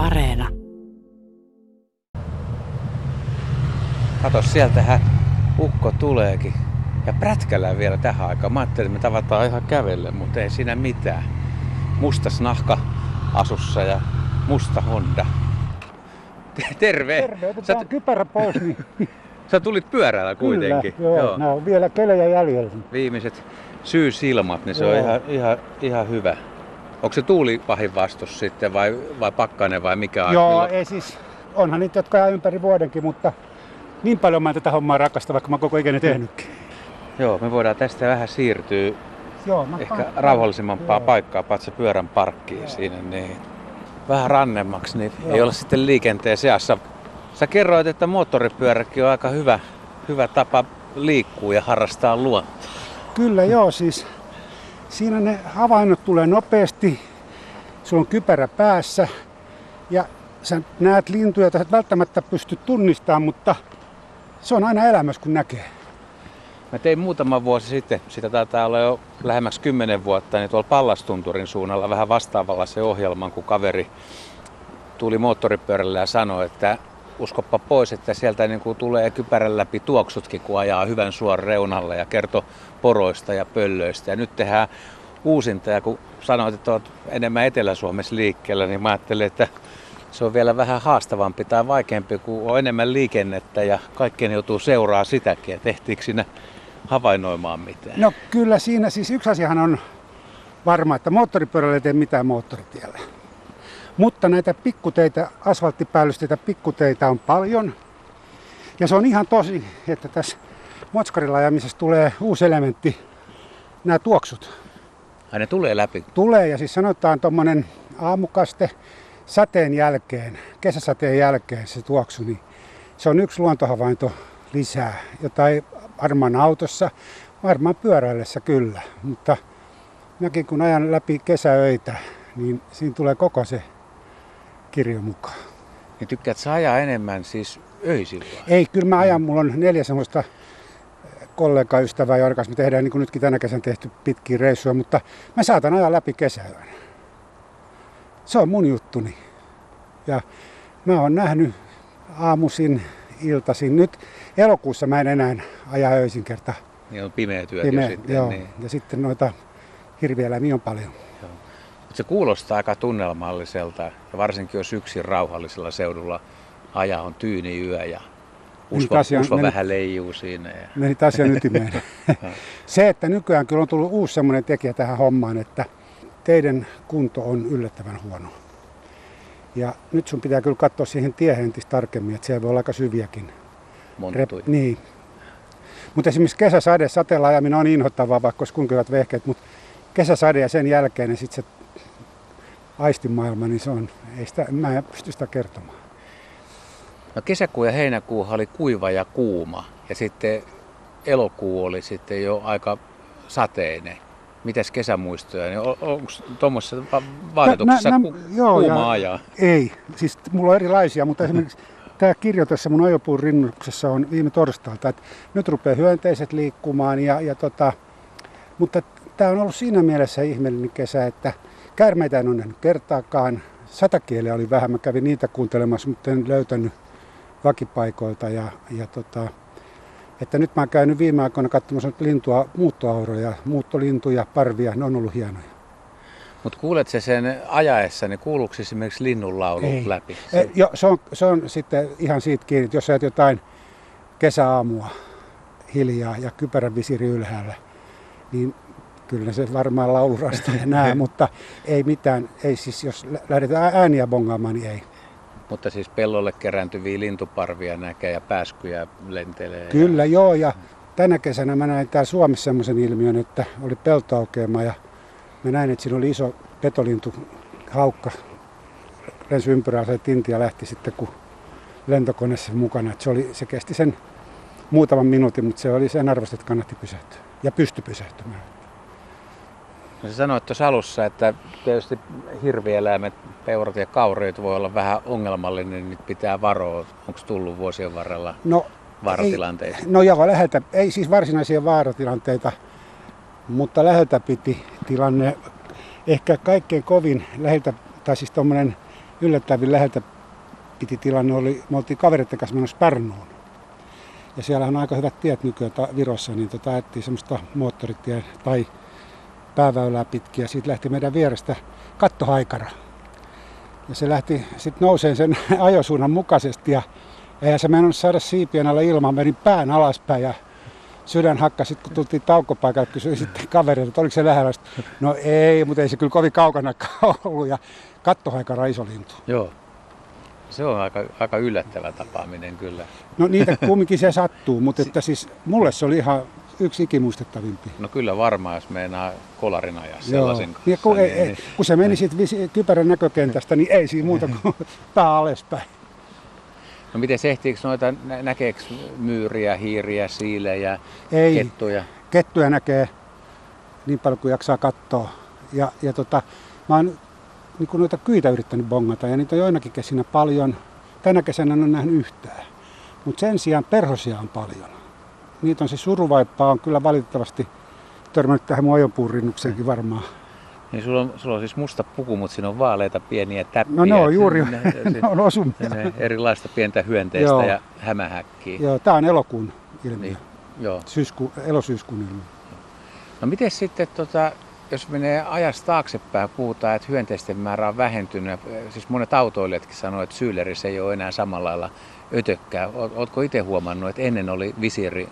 Areena. Kato, sieltähän ukko tuleekin. Ja prätkällään vielä tähän aikaan. Mä ajattelin, että me tavataan ihan kävelle, mutta ei siinä mitään. Mustas nahka asussa ja musta Honda. Terve! Terve, otetaan Sä, kypärä pois, niin sä tulit pyörällä kuitenkin. Kyllä, joo, joo. Nämä on vielä kelejä jäljellä. Viimeiset syysilmat, niin se on Joo. ihan, ihan, ihan hyvä. Onko se tuuli pahin vastus sitten vai, vai pakkanen vai mikä? Joo, milloin- ei siis, onhan niitä, jotka ympäri vuodenkin, mutta niin paljon mä en tätä hommaa rakasta, vaikka mä koko ikäni tehnytkin. Joo, me voidaan tästä vähän siirtyä Joo, mä ehkä paikkaan. rauhallisempaa Joo. paikkaa, paitsi pyörän parkkiin siinä. Niin. Vähän rannemmaksi, niin ei Joo. olla sitten liikenteen seassa. Sä kerroit, että moottoripyöräkin on aika hyvä, hyvä tapa liikkua ja harrastaa luontoa. Kyllä joo, siis siinä ne havainnot tulee nopeasti, sulla on kypärä päässä ja sä näet lintuja, joita et välttämättä pysty tunnistamaan, mutta se on aina elämässä kun näkee. Mä tein muutama vuosi sitten, sitä taitaa olla jo lähemmäksi kymmenen vuotta, niin tuolla Pallastunturin suunnalla vähän vastaavalla se ohjelman, kun kaveri tuli moottoripyörällä ja sanoi, että uskoppa pois, että sieltä niin kuin tulee kypärän läpi tuoksutkin, kun ajaa hyvän suon reunalle ja kertoo poroista ja pöllöistä. Ja nyt tehdään uusinta ja kun sanoit, että olet enemmän Etelä-Suomessa liikkeellä, niin mä ajattelin, että se on vielä vähän haastavampi tai vaikeampi, kun on enemmän liikennettä ja kaikkien joutuu seuraa sitäkin, että ehtiikö siinä havainnoimaan mitään. No kyllä siinä siis yksi asiahan on varma, että moottoripyörällä ei tee mitään moottoritiellä. Mutta näitä pikkuteitä, asfalttipäällysteitä, pikkuteitä on paljon. Ja se on ihan tosi, että tässä motskarilla ajamisessa tulee uusi elementti, nämä tuoksut. Ai ne tulee läpi. Tulee ja siis sanotaan tuommoinen aamukaste sateen jälkeen, kesäsateen jälkeen se tuoksu, niin se on yksi luontohavainto lisää, jota ei varmaan autossa, varmaan pyöräillessä kyllä, mutta mäkin kun ajan läpi kesäöitä, niin siinä tulee koko se kirjo mukaan. Niin tykkäät sä ajaa enemmän siis öisillä? Ei, kyllä mä ajan, mulla on neljä semmoista kollegaystävää, joiden kanssa me tehdään niin kuin nytkin tänä kesän tehty pitkiä reissuja, mutta mä saatan ajaa läpi kesäyön. Se on mun juttuni. Ja mä oon nähnyt aamuisin, iltaisin. Nyt elokuussa mä en enää aja öisin kerta. Niin on pimeä työt Pimeä, jo sitten. joo. Niin. Ja sitten noita hirvieläimiä on paljon. Se kuulostaa aika tunnelmalliselta ja varsinkin jos yksin rauhallisella seudulla ajaa on tyyni yö ja usva, asiaan usva meni- vähän leijuu siinä. Ja... Menit asian ytimeen. Se, että nykyään kyllä on tullut uusi semmoinen tekijä tähän hommaan, että teidän kunto on yllättävän huono. Ja nyt sun pitää kyllä katsoa siihen tiehen entistä tarkemmin, että siellä voi olla aika syviäkin. Monttui. niin. Mutta esimerkiksi kesäsade, sateella ajaminen on inhottavaa, vaikka olisi kuinka hyvät vehkeet, mutta kesäsade ja sen jälkeen niin sit se aistimaailma, niin se on, ei sitä, mä en pysty sitä kertomaan. No kesäkuu ja heinäkuu oli kuiva ja kuuma ja sitten elokuu oli sitten jo aika sateinen. Mitäs kesämuistoja? Niin onko tuommoisessa va- vaatetuksessa ku- joo, kuuma ja- ajaa? Ei, siis mulla on erilaisia, mutta esimerkiksi tämä kirjo tässä mun ajopuun rinnuksessa on viime torstailta, että nyt rupeaa hyönteiset liikkumaan, ja, ja tota, mutta tämä on ollut siinä mielessä ihmeellinen kesä, että käärmeitä en ole nähnyt kertaakaan. Satakieliä oli vähän, mä kävin niitä kuuntelemassa, mutta en löytänyt vakipaikoilta. Ja, ja tota, että nyt mä oon käynyt viime aikoina katsomassa lintua, muuttoauroja, muuttolintuja, parvia, ne on ollut hienoja. Mutta kuulet se sen ajaessa, niin kuuluuko esimerkiksi linnunlaulu Ei. läpi? E, jo, se, on, se on sitten ihan siitä kiinni, että jos sä jotain kesäaamua hiljaa ja kypärän visiri ylhäällä, niin kyllä se varmaan laulurasta ja nää, mutta ei mitään, ei siis jos lä- lähdetään ääniä bongaamaan, niin ei. Mutta siis pellolle kerääntyviä lintuparvia näkee ja pääskyjä lentelee. Kyllä joo, ja tänä kesänä mä näin täällä Suomessa semmoisen ilmiön, että oli peltoaukeama ja mä näin, että siinä oli iso petolintu, haukka, lensi ympyrää, se tinti ja lähti sitten kun lentokone sen mukana. Et se, oli, se kesti sen muutaman minuutin, mutta se oli sen arvosta, että kannatti pysähtyä. Ja pysty pysähtymään. No sä sanoit tuossa alussa, että tietysti hirvieläimet, peurat ja kauriit voi olla vähän ongelmallinen, niin niitä pitää varoa. Onko tullut vuosien varrella No, vaaratilanteita? Ei, no joo, läheltä, ei siis varsinaisia vaaratilanteita, mutta läheltä piti tilanne. Ehkä kaikkein kovin läheltä, tai siis tuommoinen yllättävin läheltä piti tilanne oli, me oltiin kavereiden kanssa menossa Pärnuun. Ja siellä on aika hyvät tiet nykyään Virossa, niin tota, semmoista moottoritie tai pääväylää pitkiä. Siitä lähti meidän vierestä kattohaikara. Ja se lähti sitten nouseen sen ajosuunnan mukaisesti ja eihän se mennyt saada siipien alla ilman, menin pään alaspäin ja sydän hakkasi, kun tultiin taukopaikalle, kysyi sitten kaverilta, että oliko se lähellä. No ei, mutta ei se kyllä kovin kaukana ollut ja kattohaikara iso lintu. Joo. Se on aika, aika yllättävä tapaaminen kyllä. No niitä kumminkin se sattuu, mutta että siis mulle se oli ihan yksi ikimuistettavimpi. No kyllä varmaan, jos meinaa kolarin ajaa sellaisen kanssa. Ja kun, niin, ei, niin, kun se meni sitten kypärän näkökentästä, niin ei siinä muuta kuin pää alaspäin. No miten ehtiikö noita, nä- näkeekö myyriä, hiiriä, siilejä, Ei, kettuja? kettuja näkee niin paljon kuin jaksaa katsoa. Ja, ja tota, mä oon niin kuin noita kyitä yrittänyt bongata ja niitä on joinakin kesinä paljon. Tänä kesänä en ole nähnyt yhtään. Mutta sen sijaan perhosia on paljon. Niitä on se suruvaippaa on kyllä valitettavasti törmännyt tähän mun ajopuurinnukseenkin varmaan. Niin sulla on, sulla on siis musta puku, mutta siinä on vaaleita pieniä täppiä. No ne on juuri, Ne, ne on osumia. ne, erilaista pientä hyönteistä Joo. ja hämähäkkiä. Joo, tää on elokuun ilmiö. Niin, joo. Syysku, elosyyskuun ilmiö. No miten sitten, tota, jos menee ajasta taaksepäin, puhutaan, että hyönteisten määrä on vähentynyt. Siis monet autoilijatkin sanoo, että syylerissä ei ole enää samalla lailla ötökkää. Ootko itse huomannut, että ennen oli visiiri,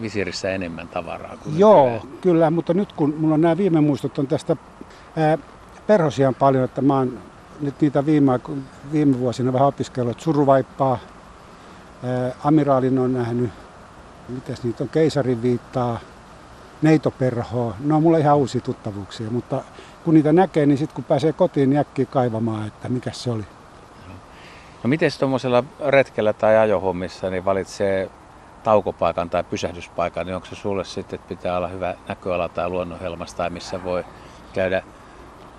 visiirissä enemmän tavaraa kuin Joo, nykyään? kyllä, mutta nyt kun mulla on nämä viime muistot on tästä ää, paljon, että mä oon nyt niitä viime, viime vuosina vähän opiskellut, että suruvaippaa, ää, amiraalin on nähnyt, mitäs niitä on, keisarin viittaa, neitoperhoa, ne on mulle ihan uusia tuttavuuksia, mutta kun niitä näkee, niin sitten kun pääsee kotiin, niin äkkiä kaivamaan, että mikä se oli. No miten tuommoisella retkellä tai ajohommissa niin valitsee taukopaikan tai pysähdyspaikan, niin onko se sulle sitten, että pitää olla hyvä näköala tai luonnonhelmas tai missä voi käydä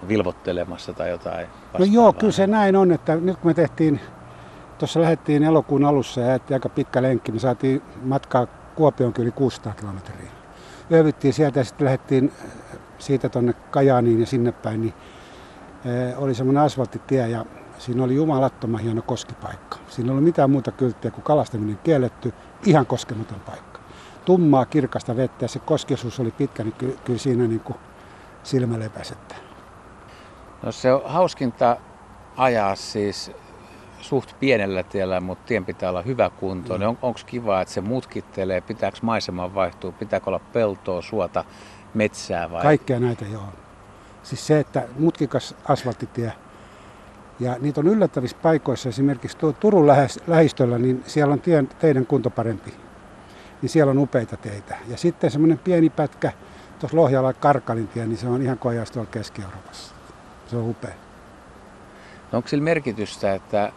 vilvottelemassa tai jotain No joo, kyllä se näin on, että nyt kun me tehtiin, tuossa lähdettiin elokuun alussa ja aika pitkä lenkki, me saatiin matkaa Kuopioon yli 600 kilometriä. Yövyttiin sieltä ja sitten lähdettiin siitä tuonne Kajaaniin ja sinne päin, niin eh, oli semmoinen asfalttitie ja siinä oli jumalattoman hieno koskipaikka. Siinä ei ollut mitään muuta kylttiä kuin kalastaminen kielletty, ihan koskematon paikka. Tummaa, kirkasta vettä ja se koskiosuus oli pitkä, niin ky- kyllä siinä niin kuin silmä lepäsi, No se on hauskinta ajaa siis suht pienellä tiellä, mutta tien pitää olla hyvä kunto. Mm. Mm. On, Onko kiva, että se mutkittelee? Pitääkö maisema vaihtua? Pitääkö olla peltoa, suota, metsää vai? Kaikkea näitä joo. Siis se, että mutkikas asfalttitie ja niitä on yllättävissä paikoissa, esimerkiksi tuo Turun lähistöllä, niin siellä on tien, teidän kunto parempi. Niin siellä on upeita teitä. Ja sitten semmoinen pieni pätkä tuossa Lohjalla Karkalin tie, niin se on ihan kojasta tuolla Keski-Euroopassa. Se on upea. No onko sillä merkitystä, että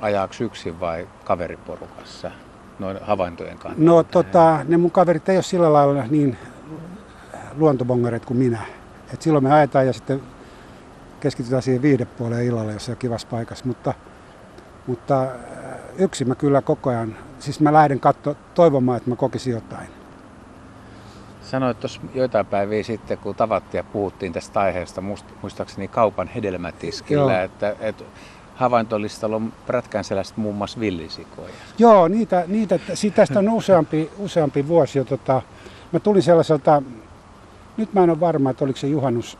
ajaako yksin vai kaveriporukassa noin havaintojen kannalta? No tota, ne mun kaverit ei ole sillä lailla niin luontobongareet kuin minä. Et silloin me ajetaan ja sitten keskitytään siihen viidepuoleen illalla jossain kivassa paikassa. Mutta, mutta äh, yksin mä kyllä koko ajan, siis mä lähden katso, toivomaan, että mä kokisin jotain. Sanoit tuossa joitain päiviä sitten, kun tavattiin ja puhuttiin tästä aiheesta, muist- muistaakseni kaupan hedelmätiskillä, Joo. että, että havaintolistalla on prätkän sellaista muun muassa villisikoja. Joo, niitä, niitä siitä tästä on useampi, useampi vuosi jo. Tota, mä tulin sellaiselta, nyt mä en ole varma, että oliko se juhannus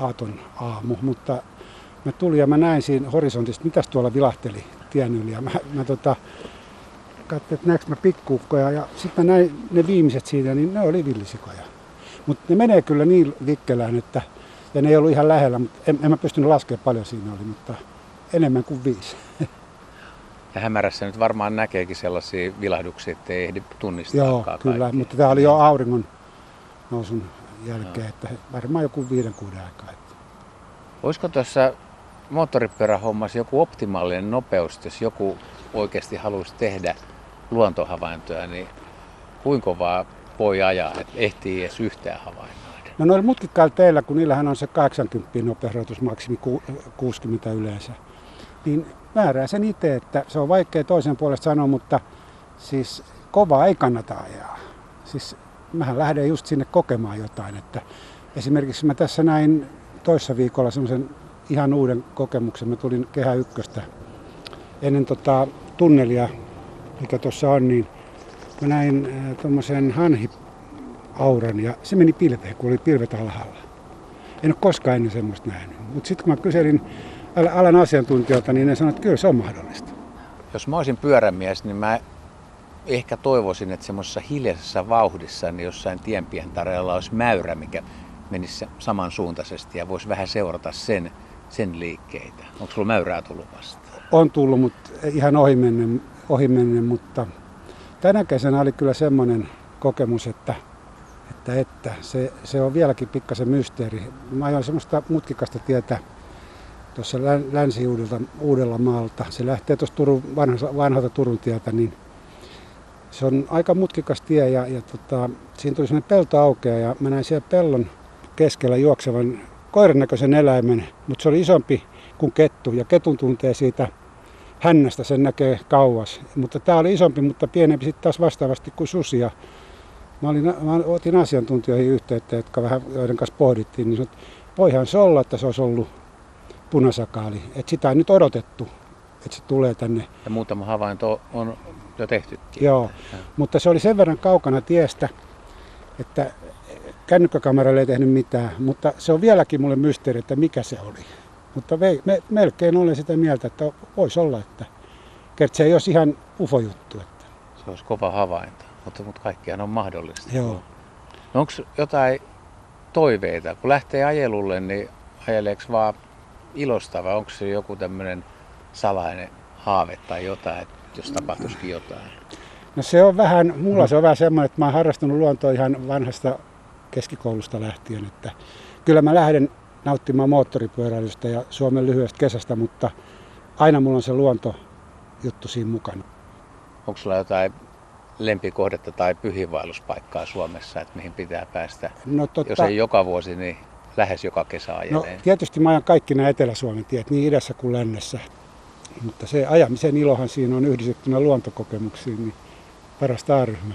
aaton aamu, mutta mä tulin ja mä näin siinä horisontista, mitäs tuolla vilahteli tien yli. Ja mä, mä tota, katsoin, että näekö mä pikkuukkoja ja sitten mä näin ne viimeiset siinä, niin ne oli villisikoja. Mutta ne menee kyllä niin vikkelään, että ja ne ei ollut ihan lähellä, mutta en, en mä pystynyt laskemaan paljon siinä oli, mutta enemmän kuin viisi. Ja hämärässä nyt varmaan näkeekin sellaisia vilahduksia, että ei ehdi tunnistaa Joo, kyllä, mutta tämä oli jo auringon nousun jälkeen, että varmaan joku viiden kuuden aikaa. Että. Olisiko tuossa moottoripyörähommassa joku optimaalinen nopeus, jos joku oikeasti haluaisi tehdä luontohavaintoja, niin kuinka kovaa voi ajaa, että ehtii edes yhtään havainnoida? No noilla mutkikkailla teillä, kun niillähän on se 80 nopeusrajoitusmaksimi, ku- 60 yleensä, niin määrää sen itse, että se on vaikea toisen puolesta sanoa, mutta siis kovaa ei kannata ajaa. Siis mähän lähden just sinne kokemaan jotain, että esimerkiksi mä tässä näin toissa viikolla semmoisen ihan uuden kokemuksen. Mä tulin Kehä Ykköstä ennen tota tunnelia, mikä tuossa on, niin mä näin äh, tuommoisen hanhiauran ja se meni pilveen, kun oli pilvet alhaalla. En ole koskaan ennen semmoista nähnyt. Mutta sitten kun mä kyselin alan asiantuntijoilta, niin ne sanoivat, että kyllä se on mahdollista. Jos mä olisin pyörämies, niin mä ehkä toivoisin, että semmoisessa hiljaisessa vauhdissa niin jossain tienpientareella olisi mäyrä, mikä menisi samansuuntaisesti ja voisi vähän seurata sen, sen liikkeitä. Onko sulla mäyrää tullut vastaan? On tullut, mutta ihan ohimennen, ohimennen mutta tänä kesänä oli kyllä semmoinen kokemus, että, että, että se, se on vieläkin pikkasen mysteeri. Mä ajoin semmoista mutkikasta tietä tuossa länsi uudella maalta. Se lähtee tuosta Turun, vanhalta, vanhalta Turun tietä, niin se on aika mutkikas tie ja, ja tota, siinä tuli sellainen pelto aukea ja mä näin siellä pellon keskellä juoksevan koiran näköisen eläimen, mutta se oli isompi kuin kettu ja ketun tuntee siitä hännästä, sen näkee kauas. Mutta tämä oli isompi, mutta pienempi sitten taas vastaavasti kuin susia. Mä, olin, mä otin asiantuntijoihin yhteyttä, jotka vähän, joiden kanssa pohdittiin, niin sanoin, että voihan se olla, että se olisi ollut punasakaali. Että sitä on nyt odotettu, että se tulee tänne. Ja muutama havainto on jo tehtykin. Joo, ja. mutta se oli sen verran kaukana tiestä, että kännykkäkameralle ei tehnyt mitään, mutta se on vieläkin mulle mysteeri, että mikä se oli. Mutta me, me, melkein olen sitä mieltä, että voisi olla, että se ei olisi ihan ufo-juttu. Että. Se olisi kova havainto, mutta, mutta kaikkiaan on mahdollista. Joo. No onko jotain toiveita? Kun lähtee ajelulle, niin ajeleeko vaan ilosta vai onko se joku tämmöinen salainen haave tai jotain, että jos tapahtuisikin jotain? No se on vähän, mulla se on vähän semmoinen, että mä oon harrastunut luontoa ihan vanhasta keskikoulusta lähtien, että kyllä mä lähden nauttimaan moottoripyöräilystä ja Suomen lyhyestä kesästä, mutta aina mulla on se luonto juttu siinä mukana. Onko sulla jotain lempikohdetta tai pyhiinvaelluspaikkaa Suomessa, että mihin pitää päästä? No, totta, Jos ei joka vuosi, niin lähes joka kesä ajelee. No, tietysti mä ajan kaikki nämä Etelä-Suomen tiet, niin idässä kuin lännessä. Mutta se ajamisen ilohan siinä on yhdistettynä luontokokemuksiin, niin parasta ryhmä.